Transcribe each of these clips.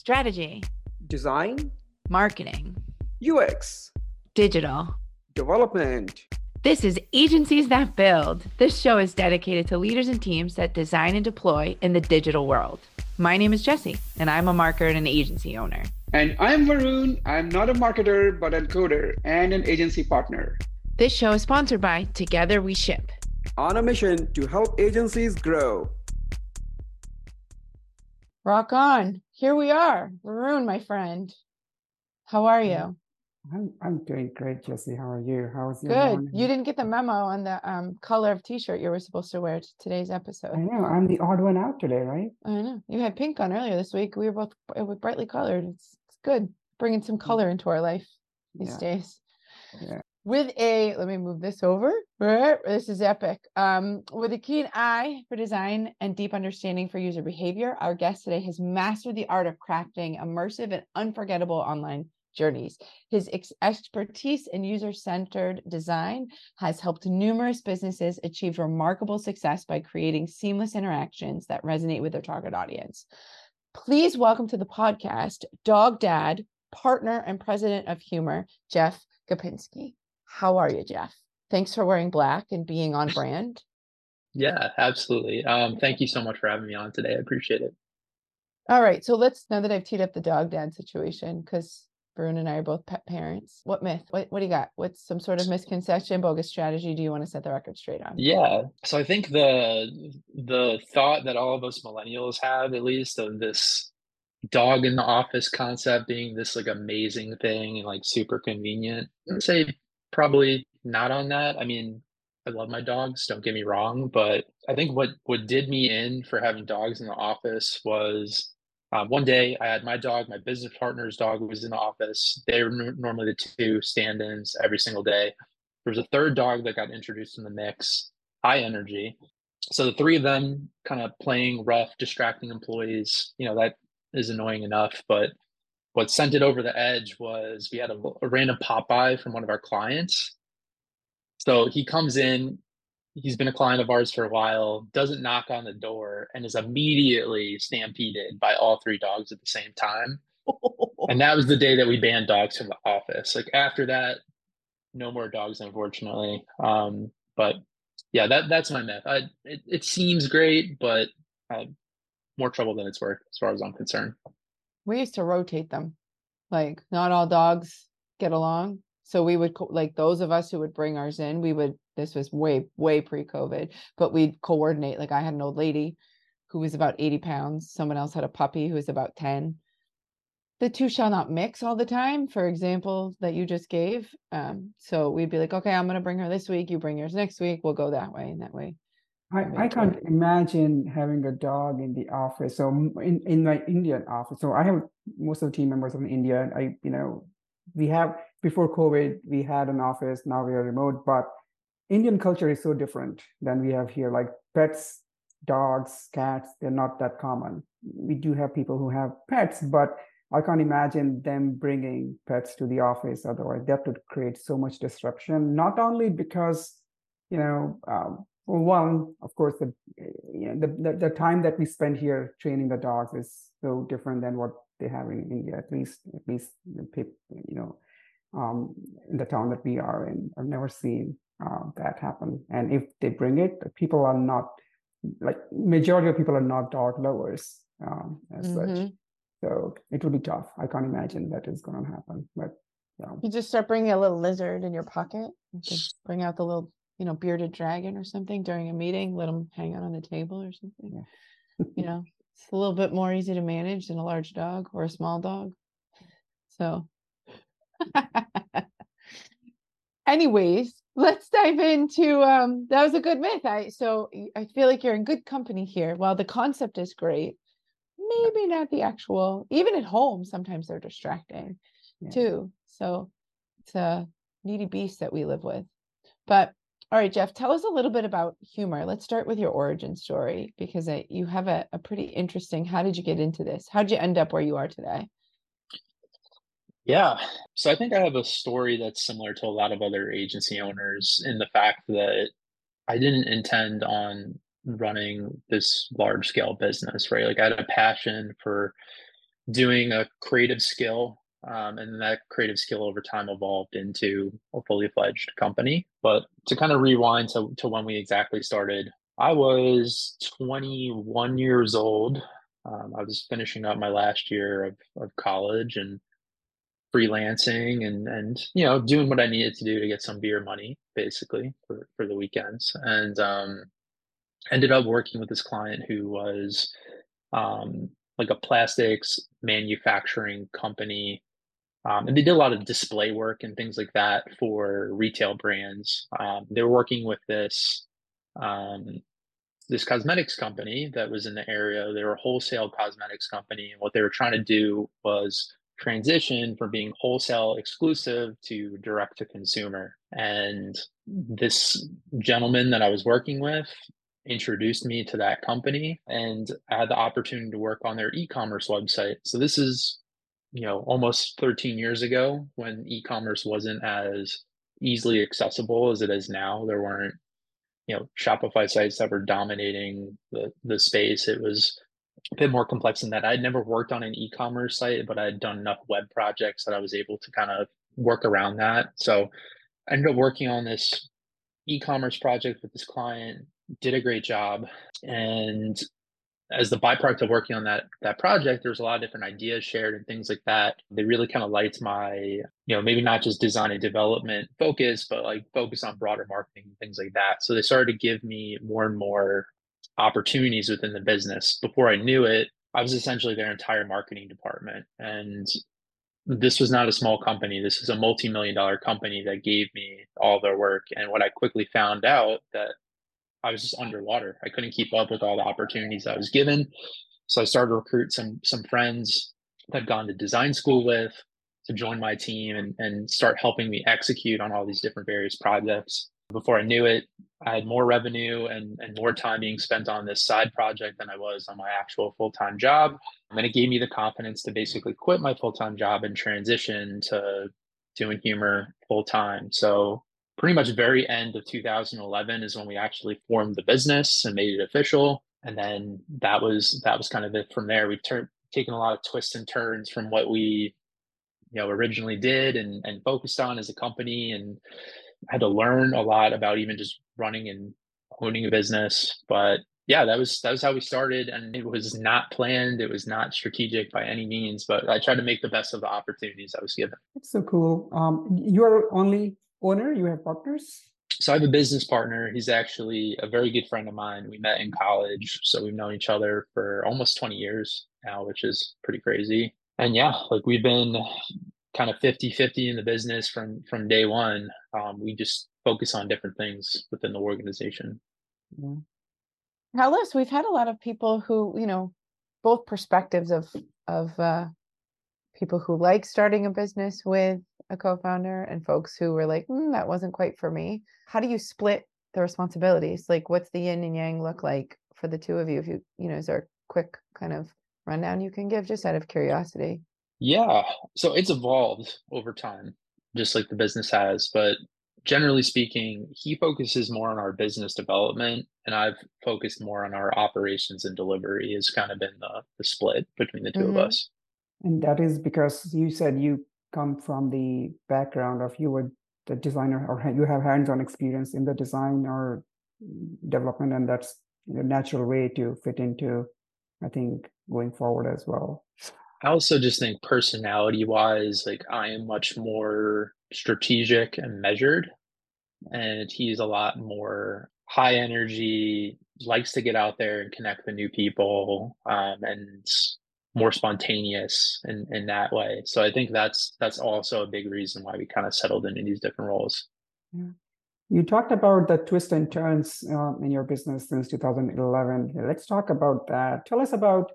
strategy, design, marketing, UX, digital, development. This is Agencies That Build. This show is dedicated to leaders and teams that design and deploy in the digital world. My name is Jesse, and I'm a marketer and an agency owner. And I'm Varun. I'm not a marketer, but a coder and an agency partner. This show is sponsored by Together We Ship. On a mission to help agencies grow. Rock on. Here we are. Varun, my friend. How are you? I'm I'm doing great, Jesse. How are you? How was your Good. morning? You didn't get the memo on the um, color of t-shirt you were supposed to wear to today's episode. I know. I'm the odd one out today, right? I know. You had pink on earlier this week. We were both it was brightly colored. It's, it's good. Bringing some color into our life these Yeah. days. Yeah. With a, let me move this over. This is epic. Um, with a keen eye for design and deep understanding for user behavior, our guest today has mastered the art of crafting immersive and unforgettable online journeys. His ex- expertise in user centered design has helped numerous businesses achieve remarkable success by creating seamless interactions that resonate with their target audience. Please welcome to the podcast, Dog Dad, partner and president of Huemor, Jeff Gapinski. How are you, Jeff? Thanks for wearing black and being on brand. Yeah, absolutely. Um, thank you so much for having me on today. I appreciate it. All right, so let's now that I've teed up the dog dad situation, because Varun and I are both pet parents. What myth? What what do you got? What's some sort of misconception, bogus strategy? Do you want to set the record straight on? Yeah. So I think the the thought that all of us millennials have, at least, of this dog in the office concept being this like amazing thing and like super convenient. I'd say probably not on that. I mean, I love my dogs, don't get me wrong, but I think what what did me in for having dogs in the office was um, one day I had my dog, my business partner's dog was in the office. They were n- normally the two stand-ins every single day. There was a third dog that got introduced in the mix, high energy. So the three of them kind of playing rough, distracting employees, you know, that is annoying enough. But what sent it over the edge was we had a, a random pop by from one of our clients. So he comes in, he's been a client of ours for a while, doesn't knock on the door, and is immediately stampeded by all three dogs at the same time. And that was the day that we banned dogs from the office. Like after that, no more dogs, unfortunately. Um, but yeah, that that's my myth. I, it, it seems great, but uh, more trouble than it's worth, as far as I'm concerned. We used to rotate them like not all dogs get along so we would co- like those of us who would bring ours in we would this was way way pre-covid but we'd coordinate like i had an old lady who was about 80 pounds someone else had a puppy who was about 10 the two shall not mix all the time for example that you just gave um so we'd be like okay i'm going to bring her this week you bring yours next week we'll go that way and that way I, I can't imagine having a dog in the office. So in, in my Indian office, so I have most of the team members from India. I, you know, we have before COVID, we had an office. Now we are remote, but Indian culture is so different than we have here. Like pets, dogs, cats, they're not that common. We do have people who have pets, but I can't imagine them bringing pets to the office. Otherwise, that would create so much disruption. Not only because, you know, um, one, of course, the, you know, the, the the time that we spend here training the dogs is so different than what they have in India. At least, at least you know, um, in the town that we are in, I've never seen uh, that happen. And if they bring it, people are not like majority of people are not dog lovers um, as such. Mhm. So it would be tough. I can't imagine that is going to happen. But yeah, You just start bringing a little lizard in your pocket. You bring out the little, you know, bearded dragon or something during a meeting. Let them hang out on the table or something. You know, it's a little bit more easy to manage than a large dog or a small dog. So, anyways, let's dive into. Um, that was a good myth. I so I feel like you're in good company here. While the concept is great, maybe not the actual. Even at home, sometimes they're distracting Yeah. too. So it's a needy beast that we live with. But all right, Jeff, tell us a little bit about Huemor. Let's start with your origin story because I, you have a, a pretty interesting. How did you get into this? How did you end up where you are today? Yeah. So I think I have a story that's similar to a lot of other agency owners in the fact that I didn't intend on running this large scale business, right? Like I had a passion for doing a creative skill. Um, and that creative skill over time evolved into a fully fledged company. But to kind of rewind to, to when we exactly started, I was 21 years old. Um, I was finishing up my last year of, of college and freelancing and and you know doing what I needed to do to get some beer money basically for for the weekends and um ended up working with this client who was um like a plastics manufacturing company um, and they did a lot of display work and things like that for retail brands um, they were working with this um, this cosmetics company that was in the area they were a wholesale cosmetics company and what they were trying to do was transition from being wholesale exclusive to direct to consumer. And this gentleman that I was working with introduced me to that company and I had the opportunity to work on their e-commerce website. So this is, you know, almost 13 years ago when e-commerce wasn't as easily accessible as it is now. There weren't, you know, Shopify sites that were dominating the the space. It was a bit more complex than that. I'd never worked on an e-commerce site, but I'd done enough web projects that I was able to kind of work around that. So I ended up working on this e-commerce project with this client, did a great job. And as the byproduct of working on that that project, there's a lot of different ideas shared and things like that. They really kind of liked my, you know, maybe not just design and development focus, but like focus on broader marketing and things like that. So they started to give me more and more opportunities within the business. Before I knew it, I was essentially their entire marketing department. And this was not a small company. This is a multi-million dollar company that gave me all their work. And what I quickly found out that I was just underwater. I couldn't keep up with all the opportunities I was given. So I started to recruit some some friends that I'd gone to design school with to join my team and, and start helping me execute on all these different various projects. Before I knew it, I had more revenue and, and more time being spent on this side project than I was on my actual full time job. And it gave me the confidence to basically quit my full time job and transition to doing Huemor full time. So, pretty much very end of 2011 is when we actually formed the business and made it official. And then that was that was kind of it from there. We've turned taken a lot of twists and turns from what we you know originally did and and focused on as a company and had to learn a lot about even just running and owning a business. But yeah, that was that was how we started, and it was not planned. It was not strategic by any means, but I tried to make the best of the opportunities I was given. That's so cool. Um, you are only owner. You have partners. So I have a business partner. He's actually a very good friend of mine. We met in college, so we've known each other for almost 20 years now, which is pretty crazy. And yeah, like we've been kind of 50 50 in the business from from day one um, we just focus on different things within the organization yeah. tell us we've had a lot of people who you know both perspectives of of uh, people who like starting a business with a co-founder and folks who were like mm, that wasn't quite for me how do you split the responsibilities like what's the yin and yang look like for the two of you if you you know is there a quick kind of rundown you can give just out of curiosity yeah. So it's evolved over time, just like the business has. But generally speaking, he focuses more on our business development, and I've focused more on our operations and delivery, has kind of been the, the split between the 2 mm-hmm. of us. And that is because you said you come from the background of you were the designer or you have hands-on experience in the design or development and that's a natural way to fit into i think going forward as well. I also just think personality wise, like I am much more strategic and measured, and he's a lot more high energy, likes to get out there and connect with new people, um, and more spontaneous in, in that way. So I think that's that's also a big reason why we kind of settled into these different roles. You talked about the twists and turns uh, in your business since 2011. Let's talk about that. Tell us about,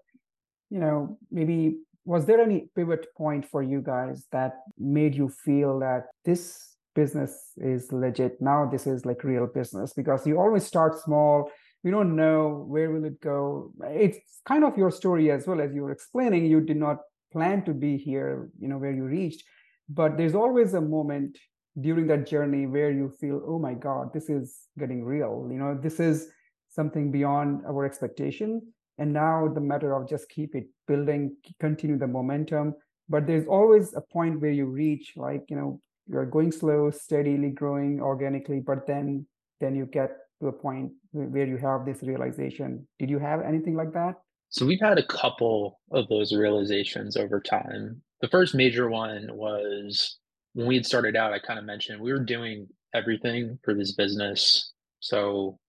you know, maybe was there any pivot point for you guys that made you feel that this business is legit now this is like real business because you always start small we don't know where will it go. It's kind of your story as well. As you were explaining you did not plan to be here you know where you reached. But there's always a moment during that journey where you feel oh my god this is getting real. You know this is something beyond our expectation. And now the matter of just keep it building continue the momentum. But there's always a point where you reach like you know you're going slow steadily growing organically but then then you get a point where you have this realization. Did you have anything like that? So we've had a couple of those realizations over time. The first major one was when we had started out i kind of mentioned we were doing everything for this business. So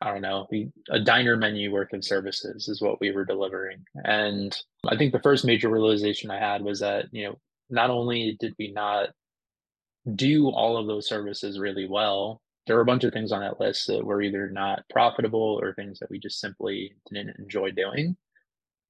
I don't know, we, a diner menu worth of services is what we were delivering. And I think the first major realization I had was that, you know, not only did we not do all of those services really well, there were a bunch of things on that list that were either not profitable or things that we just simply didn't enjoy doing.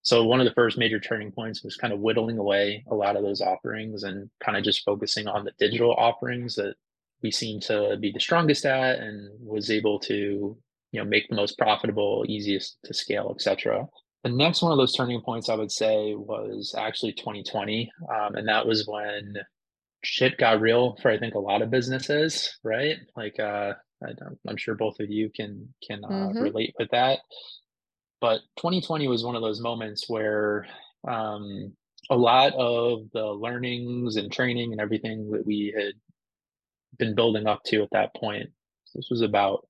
So one of the first major turning points was kind of whittling away a lot of those offerings and kind of just focusing on the digital offerings that we seemed to be the strongest at and was able to you know make the most profitable easiest to scale etc the next one of those turning points i would say was actually 2020 um, and that was when shit got real for i think a lot of businesses right like uh I, am sure both of you can can uh, mm-hmm. relate with that but 2020 was one of those moments where um, a lot of the learnings and training and everything that we had been building up to at that point this was about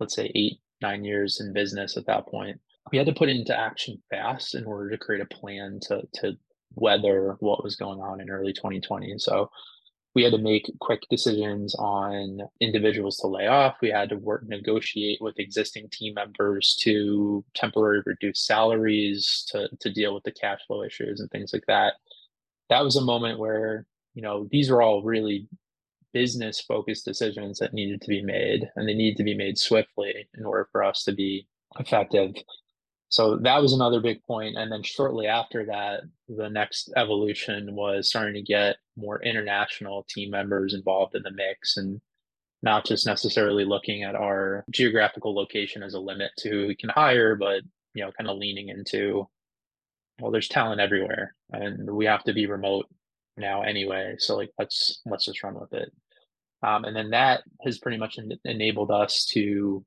let's say eight, nine years in business at that point. We had to put it into action fast in order to create a plan to to weather what was going on in early 2020. And so we had to make quick decisions on individuals to lay off. We had to work negotiate with existing team members to temporarily reduce salaries to to deal with the cash flow issues and things like that. That was a moment where you know these were all really business focused decisions that needed to be made and they need to be made swiftly in order for us to be effective so that was another big point and then shortly after that the next evolution was starting to get more international team members involved in the mix and not just necessarily looking at our geographical location as a limit to who we can hire but you know kind of leaning into well there's talent everywhere and we have to be remote now anyway so like let's let's just run with it. Um, and then that has pretty much en- enabled us to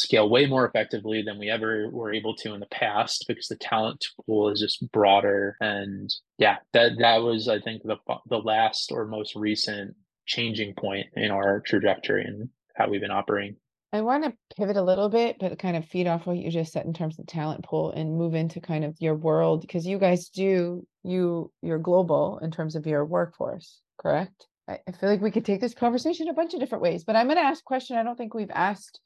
scale way more effectively than we ever were able to in the past because the talent pool is just broader. And yeah, that that was I think the the last or most recent changing point in our trajectory and how we've been operating. I want to pivot a little bit, but kind of feed off what you just said in terms of talent pool and move into kind of your world because you guys do you you're global in terms of your workforce, correct? I feel like we could take this conversation a bunch of different ways, but I'm going to ask a question I don't think we've asked.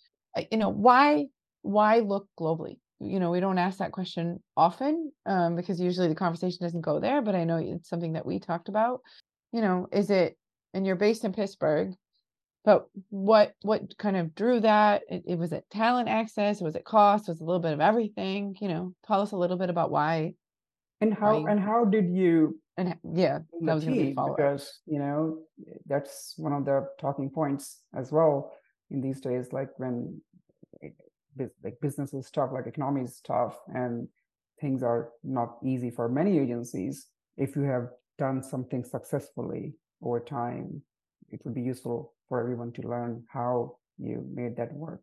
You know, why why look globally? You know, we don't ask that question often um, because usually the conversation doesn't go there. But I know it's something that we talked about. You know, is it? And you're based in Pittsburgh, but what what kind of drew that? It, it was it talent access? Was it cost? Was it a little bit of everything? You know, tell us a little bit about why. And how why, and how did you and yeah, that was key because you know that's one of the talking points as well in these days. Like when eh, it, like business is tough, like economy is tough, and things are not easy for many agencies. If you have done something successfully over time, it would be useful for everyone to learn how you made that work.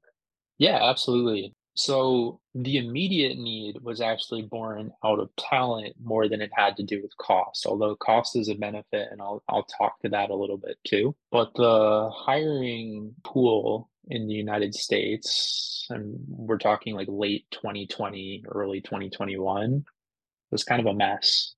Yeah, absolutely. So the immediate need was actually born out of talent more than it had to do with cost, although cost is a benefit, and I'll, I'll talk to that a little bit too. But the hiring pool in the United States, and we're talking like late 2020, early 2021, was kind of a mess.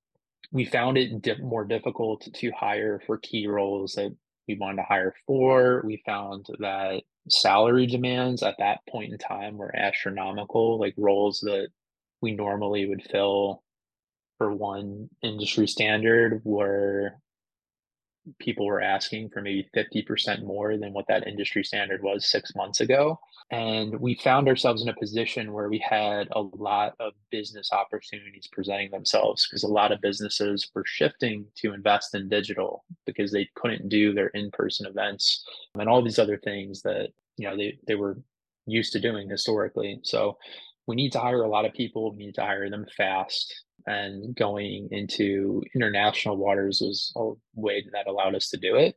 We found it more difficult to hire for key roles that we wanted to hire for. We found that salary demands at that point in time were astronomical, like roles that we normally would fill for one industry standard were people were asking for maybe 50% more than what that industry standard was six months ago. And we found ourselves in a position where we had a lot of business opportunities presenting themselves because a lot of businesses were shifting to invest in digital because they couldn't do their in-person events and all these other things that you know they, they were used to doing historically. So we need to hire a lot of people, we need to hire them fast and going into international waters was a way that allowed us to do it.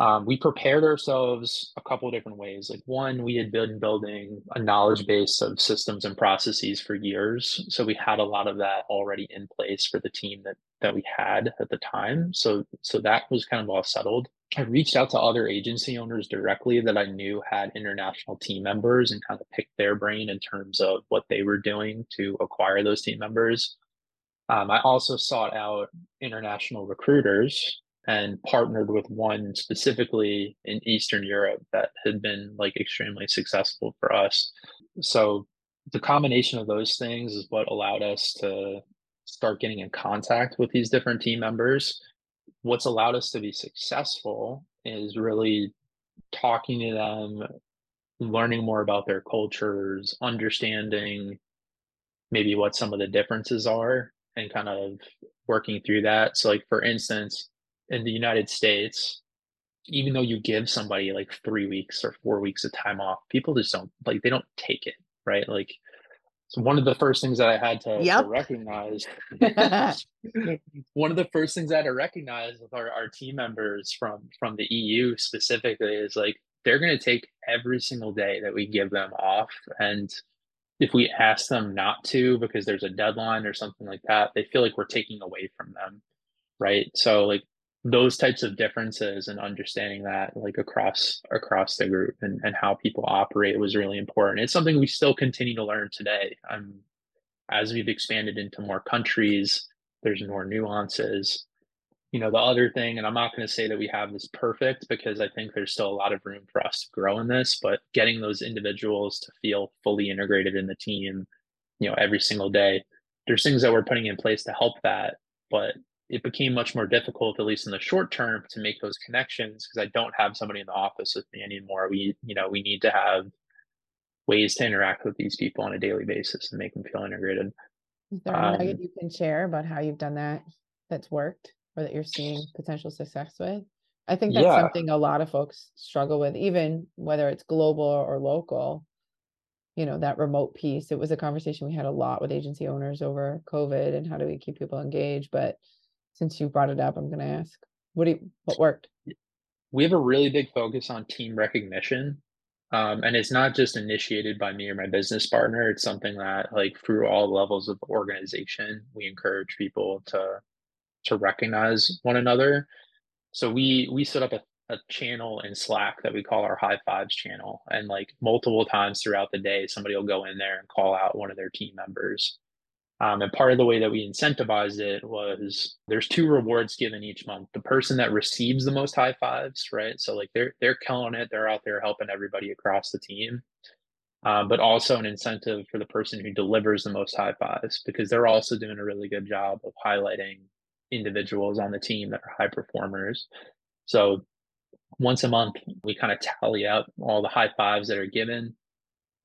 Um, we prepared ourselves a couple different ways. Like one, we had been building a knowledge base of systems and processes for years, so we had a lot of that already in place for the team that that we had at the time. So so that was kind of all settled. I reached out to other agency owners directly that I knew had international team members and kind of picked their brain in terms of what they were doing to acquire those team members. Um, I also sought out international recruiters and partnered with one specifically in Eastern Europe that had been like extremely successful for us. So the combination of those things is what allowed us to start getting in contact with these different team members. What's allowed us to be successful is really talking to them, learning more about their cultures, understanding maybe what some of the differences are and kind of working through that. So like for instance, in the United States, even though you give somebody like three weeks or four weeks of time off, people just don't like they don't take it, right? Like so one of the first things that I had to, Yep. to recognize one of the first things I had to recognize with our, our team members from from the EU specifically is like they're gonna take every single day that we give them off. And if we ask them not to because there's a deadline or something like that, they feel like we're taking away from them. Right. So like those types of differences and understanding that like across across the group and, and how people operate was really important it's something we still continue to learn today um, as we've expanded into more countries there's more nuances you know the other thing and i'm not going to say that we have this perfect because i think there's still a lot of room for us to grow in this but getting those individuals to feel fully integrated in the team you know every single day there's things that we're putting in place to help that but it became much more difficult, at least in the short term, to make those connections because I don't have somebody in the office with me anymore. We, you know, we need to have ways to interact with these people on a daily basis and make them feel integrated. Is there a nugget Um, you can share about how you've done that that's worked or that you're seeing potential success with? I think that's Yeah. something a lot of folks struggle with, even whether it's global or local. You know, that remote piece. It was a conversation we had a lot with agency owners over COVID and how do we keep people engaged? But since you brought it up, I'm gonna ask, what do you, what worked? we have a really big focus on team recognition um, and it's not just initiated by me or my business partner it's something that like through all levels of the organization we encourage people to to recognize one another so we we set up a, a channel in slack that we call our high fives channel and like multiple times throughout the day somebody will go in there and call out one of their team members um, and part of the way that we incentivized it was there's two rewards given each month. The person that receives the most high fives, right? So like they're they're killing it. They're out there helping everybody across the team. Um, but also an incentive for the person who delivers the most high fives because they're also doing a really good job of highlighting individuals on the team that are high performers. So once a month, we kind of tally up all the high fives that are given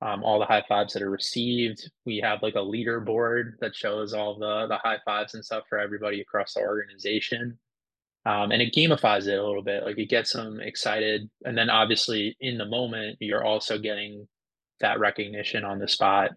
um, all the high fives that are received. We have like a leaderboard that shows all the the high fives and stuff for everybody across the organization. Um, and it gamifies it a little bit, like it gets them excited. And then obviously in the moment, you're also getting that recognition on the spot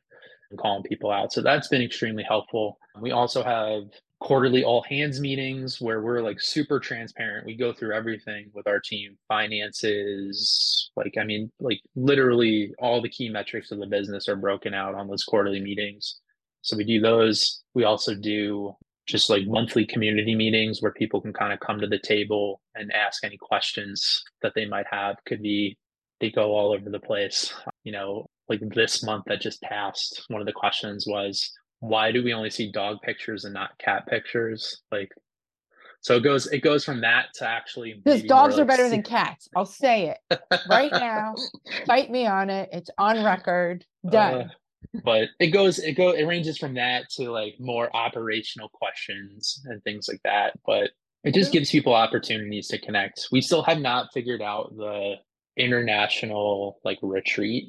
and calling people out. So that's been extremely helpful. We also have quarterly all hands meetings where we're like super transparent. We go through everything with our team, finances, like I mean, like literally all the key metrics of the business are broken out on those quarterly meetings. So we do those. We also do just like monthly community meetings where people can kind of come to the table and ask any questions that they might have. Could be they go all over the place. You know, like this month that just passed, one of the questions was why do we only see dog pictures and not cat pictures? Like so it goes it goes from that to actually Because dogs are like better than cats. I'll say it right now. Fight me on it. It's on record. Done. Uh, but it goes it go it ranges from that to like more operational questions and things like that but it just gives people opportunities to connect we still have not figured out the international like retreat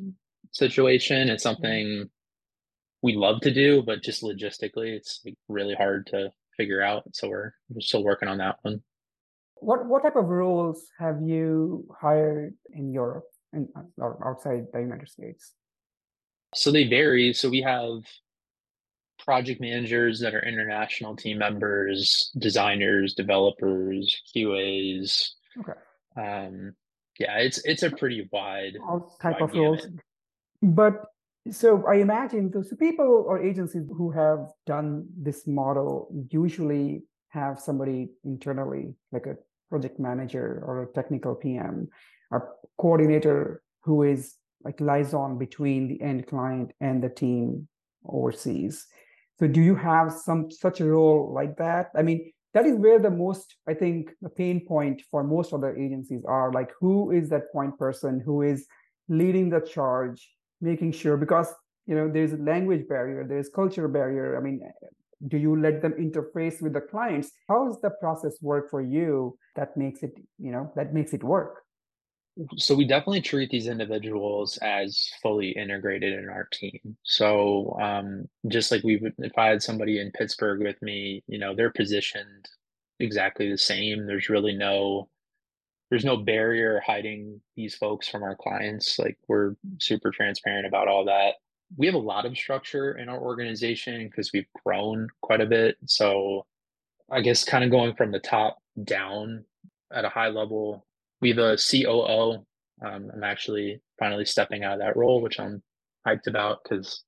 situation it's something we love to do but just logistically it's like really hard to figure out so we're, we're still working on that one What what type of roles have you hired in Europe and or outside the United States? So they vary. So we have project managers that are international team members, designers, developers, QAs. Okay. Um, yeah, it's it's a pretty wide. all type wide of roles. But so I imagine those people or agencies who have done this model usually have somebody internally, like a project manager or a technical PM, a coordinator who is like liaison between the end client and the team overseas. So do you have some such a role like that? I mean, that is where the most, I think, the pain point for most other agencies are like, who is that point person who is leading the charge, making sure because you know there's a language barrier, there's culture barrier. I mean, do you let them interface with the clients? How does the process work for you that makes it, you know, that makes it work? so we definitely treat these individuals as fully integrated in our team. So um, just like we would, if I had somebody in Pittsburgh with me, you know, they're positioned exactly the same. There's really no, there's no barrier hiding these folks from our clients. Like we're super transparent about all that. We have a lot of structure in our organization because we've grown quite a bit. So I guess kind of going from the top down at a high level, we have a COO. Um, I'm actually finally stepping out of that role, which I'm hyped about because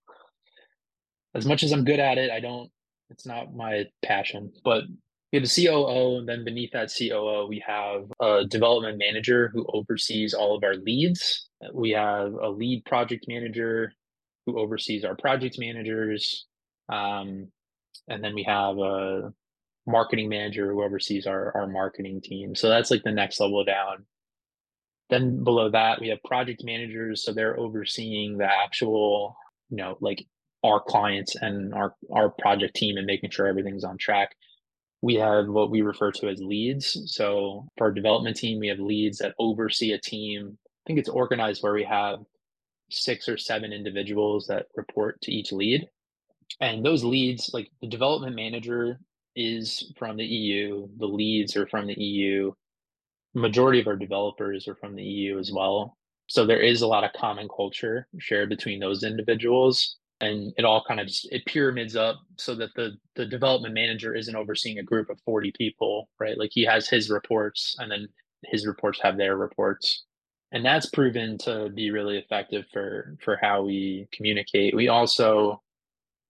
as much as I'm good at it, I don't, it's not my passion. But we have a COO, and then beneath that COO, we have a development manager who oversees all of our leads. We have a lead project manager who oversees our project managers. Um, and then we have a marketing manager who oversees our, our marketing team. So that's like the next level down. Then below that, we have project managers. So they're overseeing the actual, you know, like our clients and our, our project team and making sure everything's on track. We have what we refer to as leads. So for our development team, we have leads that oversee a team. I think it's organized where we have six or seven individuals that report to each lead. And those leads, like the development manager is from the EU. The leads are from the EU. Majority of our developers are from the EU as well. So there is a lot of common culture shared between those individuals. And it all kind of just it pyramids up so that the the development manager isn't overseeing a group of 40 people, right? Like he has his reports and then his reports have their reports. And that's proven to be really effective for for how we communicate. We also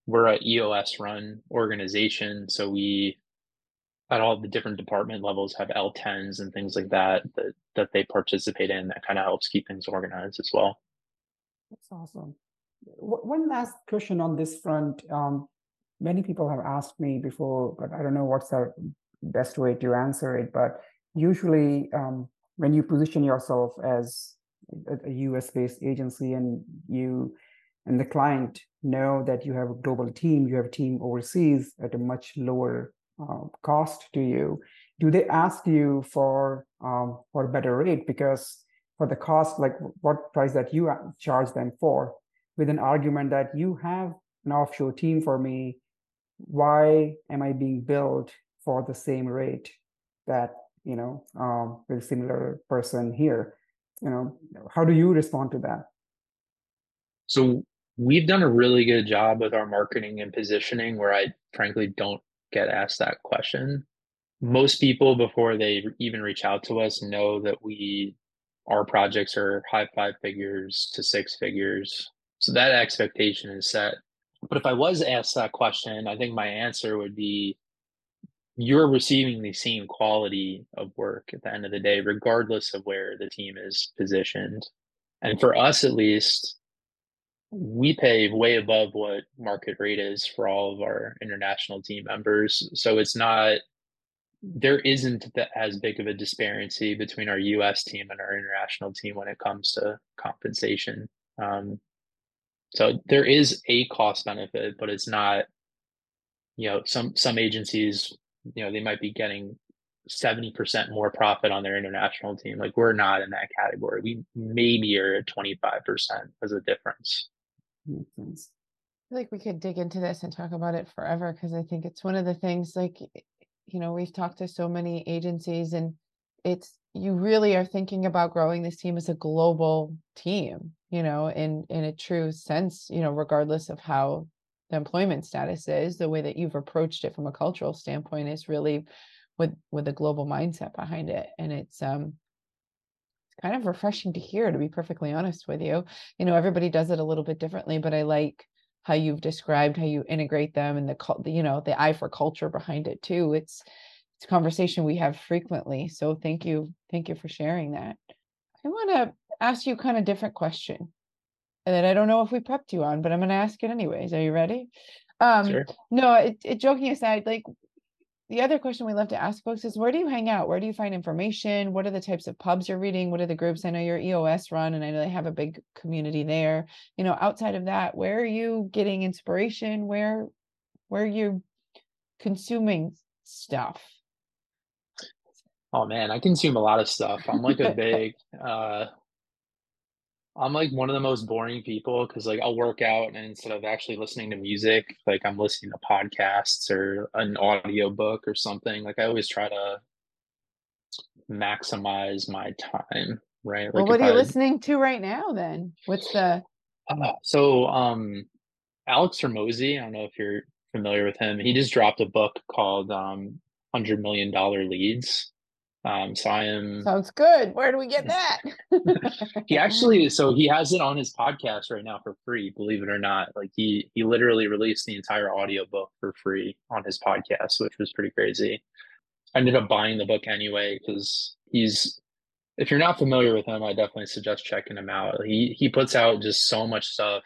we're a EOS run organization, so we at all the different department levels have L10s and things like that that that they participate in that kind of helps keep things organized as well. That's awesome. One last question on this front. Um, many people have asked me before, but I don't know what's the best way to answer it. But usually, um, when you position yourself as a US based agency and you and the client know that you have a global team, you have a team overseas at a much lower uh, cost to you, do they ask you for um, for a better rate because for the cost, like what price that you charge them for, with an argument that you have an offshore team for me, why am I being billed for the same rate that you know um, with a similar person here? You know, how do you respond to that? So we've done a really good job with our marketing and positioning where I frankly don't get asked that question. Most people before they even reach out to us know that we our projects are high five figures to six figures. So that expectation is set. But if I was asked that question, I think my answer would be you're receiving the same quality of work at the end of the day, regardless of where the team is positioned. And for us, at least, we pay way above what market rate is for all of our international team members. So it's not there isn't as big of a disparity between our U.S. team and our international team when it comes to compensation. Um, so there is a cost benefit, but it's not. You know, some some agencies, you know, they might be getting seventy percent more profit on their international team. Like we're not in that category. We maybe are at twenty five percent as a difference. Makes sense. I feel like we could dig into this and talk about it forever because I think it's one of the things like you know we've talked to so many agencies and it's you really are thinking about growing this team as a global team you know in in a true sense you know regardless of how the employment status is the way that you've approached it from a cultural standpoint is really with with a global mindset behind it and it's um it's kind of refreshing to hear, to be perfectly honest with you. You know, everybody does it a little bit differently, but I like how you've described how you integrate them and the you know, the eye for culture behind it too. It's it's a conversation we have frequently. So thank you, thank you for sharing that. I want to ask you kind of different question and that I don't know if we prepped you on, but I'm going to ask it anyways. Are you ready? Um, Sure. no, it, it joking aside, like the other question we love to ask folks is where do you hang out? Where do you find information? What are the types of pubs you're reading? What are the groups? I know your EOS run and I know they have a big community there. You know, outside of that, where are you getting inspiration? Where where are you consuming stuff? Oh man, I consume a lot of stuff. I'm like a big uh I'm like one of the most boring people because like I'll work out and instead of actually listening to music, like I'm listening to podcasts or an audio book or something. Like I always try to maximize my time, right? Well, Like what are you I- listening to right now then? What's the Uh, so um Alex Hormozi, I don't know if you're familiar with him. He just dropped a book called um Hundred Million Dollar Leads. Um so I am sounds good. Where do we get that? he actually so he has it on his podcast right now for free believe it or not like he he literally released the entire audiobook for free on his podcast which was pretty crazy i ended up buying the book anyway because he's if you're not familiar with him i definitely suggest checking him out he he puts out just so much stuff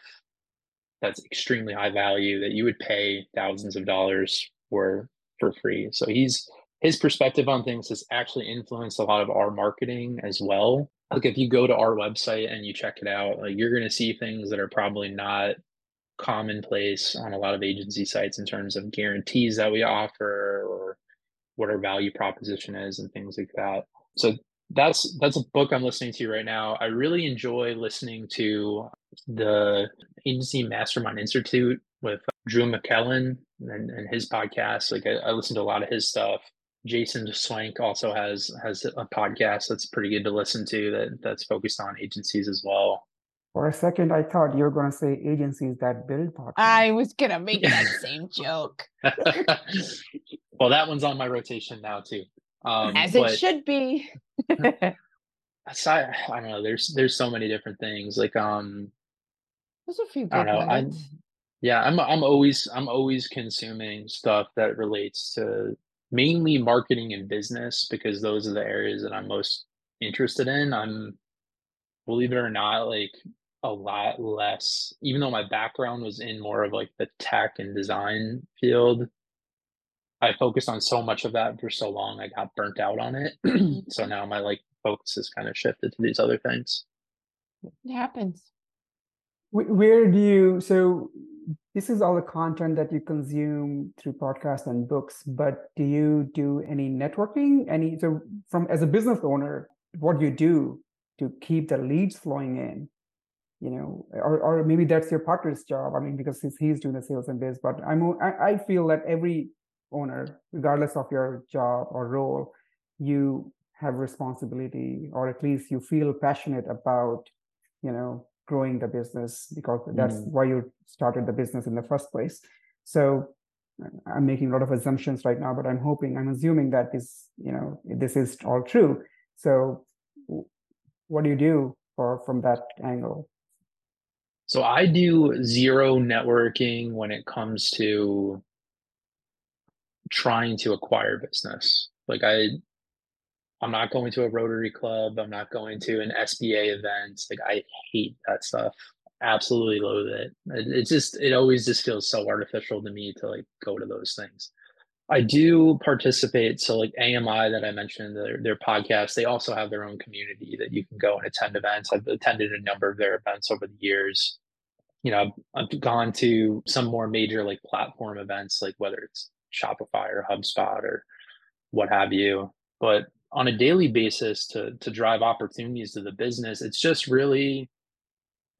that's extremely high value that you would pay thousands of dollars for for free so he's his perspective on things has actually influenced a lot of our marketing as well. Like if you go to our website and you check it out like you're going to see things that are probably not commonplace on a lot of agency sites in terms of guarantees that we offer or what our value proposition is and things like that. So that's that's a book i'm listening to right now. I really enjoy listening to the agency mastermind institute with drew mclellan and, and his podcast. Like I, I listen to a lot of his stuff Jason Swenk also has has a podcast that's pretty good to listen to that that's focused on agencies as well. For a second, I thought you were going to say agencies that build podcasts. I was gonna make that same joke. well, that one's on my rotation now too. Um, As but it should be. aside, I don't know. There's there's so many different things. Like um, Those are a few I don't know. I'm yeah. I'm I'm always I'm always consuming stuff that relates to mainly marketing and business because those are the areas that I'm most interested in. I'm believe it or not, like a lot less, even though my background was in more of like the tech and design field. I focused on so much of that for so long, I got burnt out on it. Mm-hmm. so now my like focus has kind of shifted to these other things. It happens. Where do you, so this is all the content that you consume through podcasts and books, but do you do any networking? Any, so from, as a business owner, what do you do to keep the leads flowing in? You know, or, or maybe that's your partner's job. I mean, because he's, he's doing the sales and biz, but I'm, I, I feel that every owner, regardless of your job or role, you have responsibility, or at least you feel passionate about, you know, growing the business because that's Mm. why you started the business in the first place. So uh, I'm making a lot of assumptions right now, but I'm hoping, I'm assuming that this, you know, this is all true. So what do you do for from that angle? So I do zero networking when it comes to trying to acquire business. Like I I'm not going to a Rotary Club, I'm not going to an SBA event. Like I hate that stuff. Absolutely loathe it. It, it just it always just feels so artificial to me to like go to those things. I do participate. So like AMI that I mentioned, their their podcast, they also have their own community that you can go and attend events. I've attended a number of their events over the years. You know, I've gone to some more major like platform events, like whether it's Shopify or HubSpot or what have you. But on a daily basis to to drive opportunities to the business, it's just really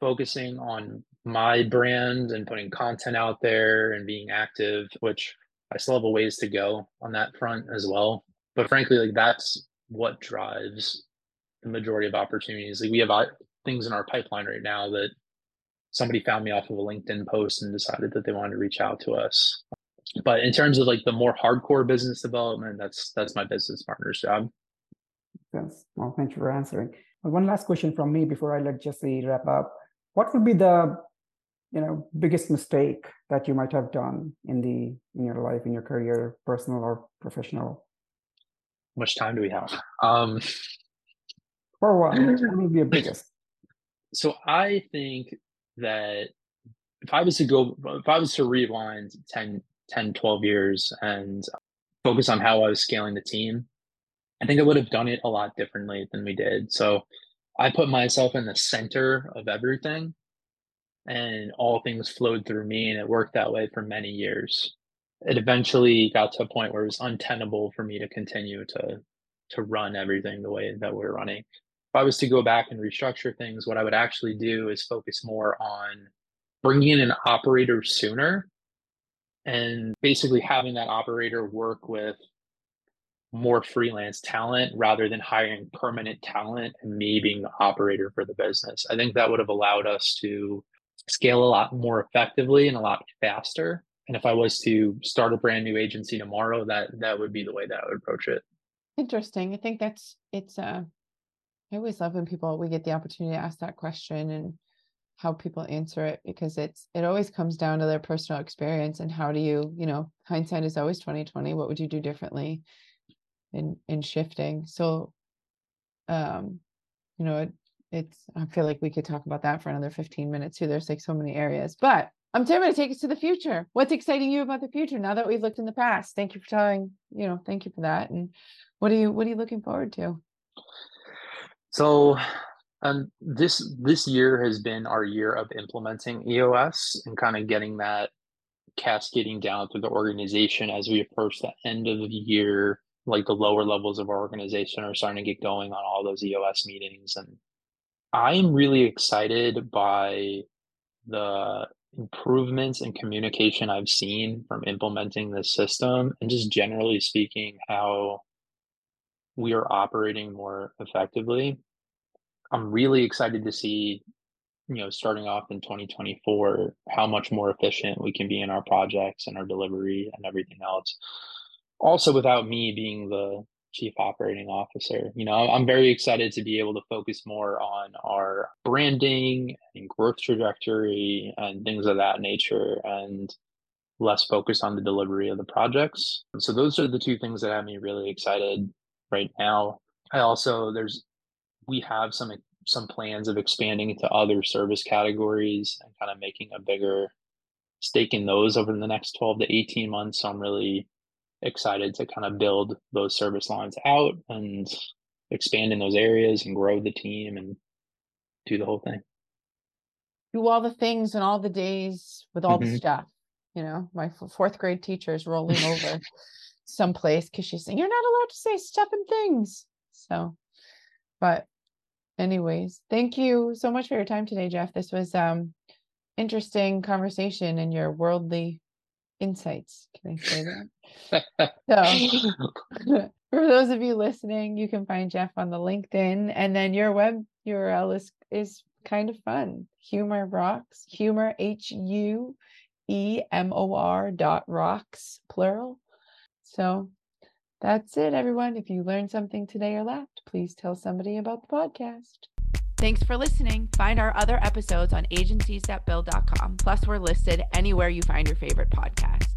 focusing on my brand and putting content out there and being active, which I still have a ways to go on that front as well. But frankly, like that's what drives the majority of opportunities. Like we have uh, things in our pipeline right now that somebody found me off of a LinkedIn post and decided that they wanted to reach out to us. But in terms of like the more hardcore business development, that's that's my business partner's job. Yes. Well, thank you for answering. one last question from me before I let Jesse wrap up. What would be the you know biggest mistake that you might have done in the in your life in your career personal or professional How much time do we have? Um, for one what would be your biggest so I think that if I was to go, if I was to rewind 10, 10, 12 years and focus on how I was scaling the team, I think I would have done it a lot differently than we did. So I put myself in the center of everything and all things flowed through me and it worked that way for many years. It eventually got to a point where it was untenable for me to continue to to run everything the way that we're running. If I was to go back and restructure things, what I would actually do is focus more on bringing in an operator sooner and basically having that operator work with more freelance talent rather than hiring permanent talent and me being the operator for the business. I think that would have allowed us to scale a lot more effectively and a lot faster. And if I was to start a brand new agency tomorrow, that that would be the way that I would approach it. Interesting. I think that's it's uh I always love when people we get the opportunity to ask that question and how people answer it because it's it always comes down to their personal experience and how do you, you know, hindsight is always 2020. What would you do differently in in shifting? So um, you know, it, it's I feel like we could talk about that for another 15 minutes too. There's like so many areas. But I'm Tim to take us to the future. What's exciting you about the future now that we've looked in the past? Thank you for telling, you know, thank you for that. And what are you what are you looking forward to? So um, this this year has been our year of implementing EOS and kind of getting that cascading down through the organization as we approach the end of the year. Like the lower levels of our organization are starting to get going on all those EOS meetings, and I'm really excited by the improvements in communication I've seen from implementing this system, and just generally speaking, how we are operating more effectively. I'm really excited to see, you know, starting off in 2024, how much more efficient we can be in our projects and our delivery and everything else. Also, without me being the chief operating officer, you know, I'm very excited to be able to focus more on our branding and growth trajectory and things of that nature and less focus on the delivery of the projects. So those are the two things that have me really excited right now. I also there's we have some some plans of expanding into other service categories and kind of making a bigger stake in those over the next 12 to 18 months. So I'm really excited to kind of build those service lines out and expand in those areas and grow the team and do the whole thing. Do all the things and all the days with all the Mhm. stuff. You know, my fourth grade teacher is rolling over someplace because she's saying, You're not allowed to say stuff and things. So, but anyways, thank you so much for your time today, Jeff. This was um interesting conversation and your worldly insights. Can I say that? So for those of you listening, you can find Jeff on the LinkedIn and then your web URL is is kind of fun. Huemor rocks, Huemor H U E M O R dot rocks plural. So that's it, everyone. If you learned something today or laughed, please tell somebody about the podcast. Thanks for listening. Find our other episodes on agencies.build.com. Plus, we're listed anywhere you find your favorite podcast.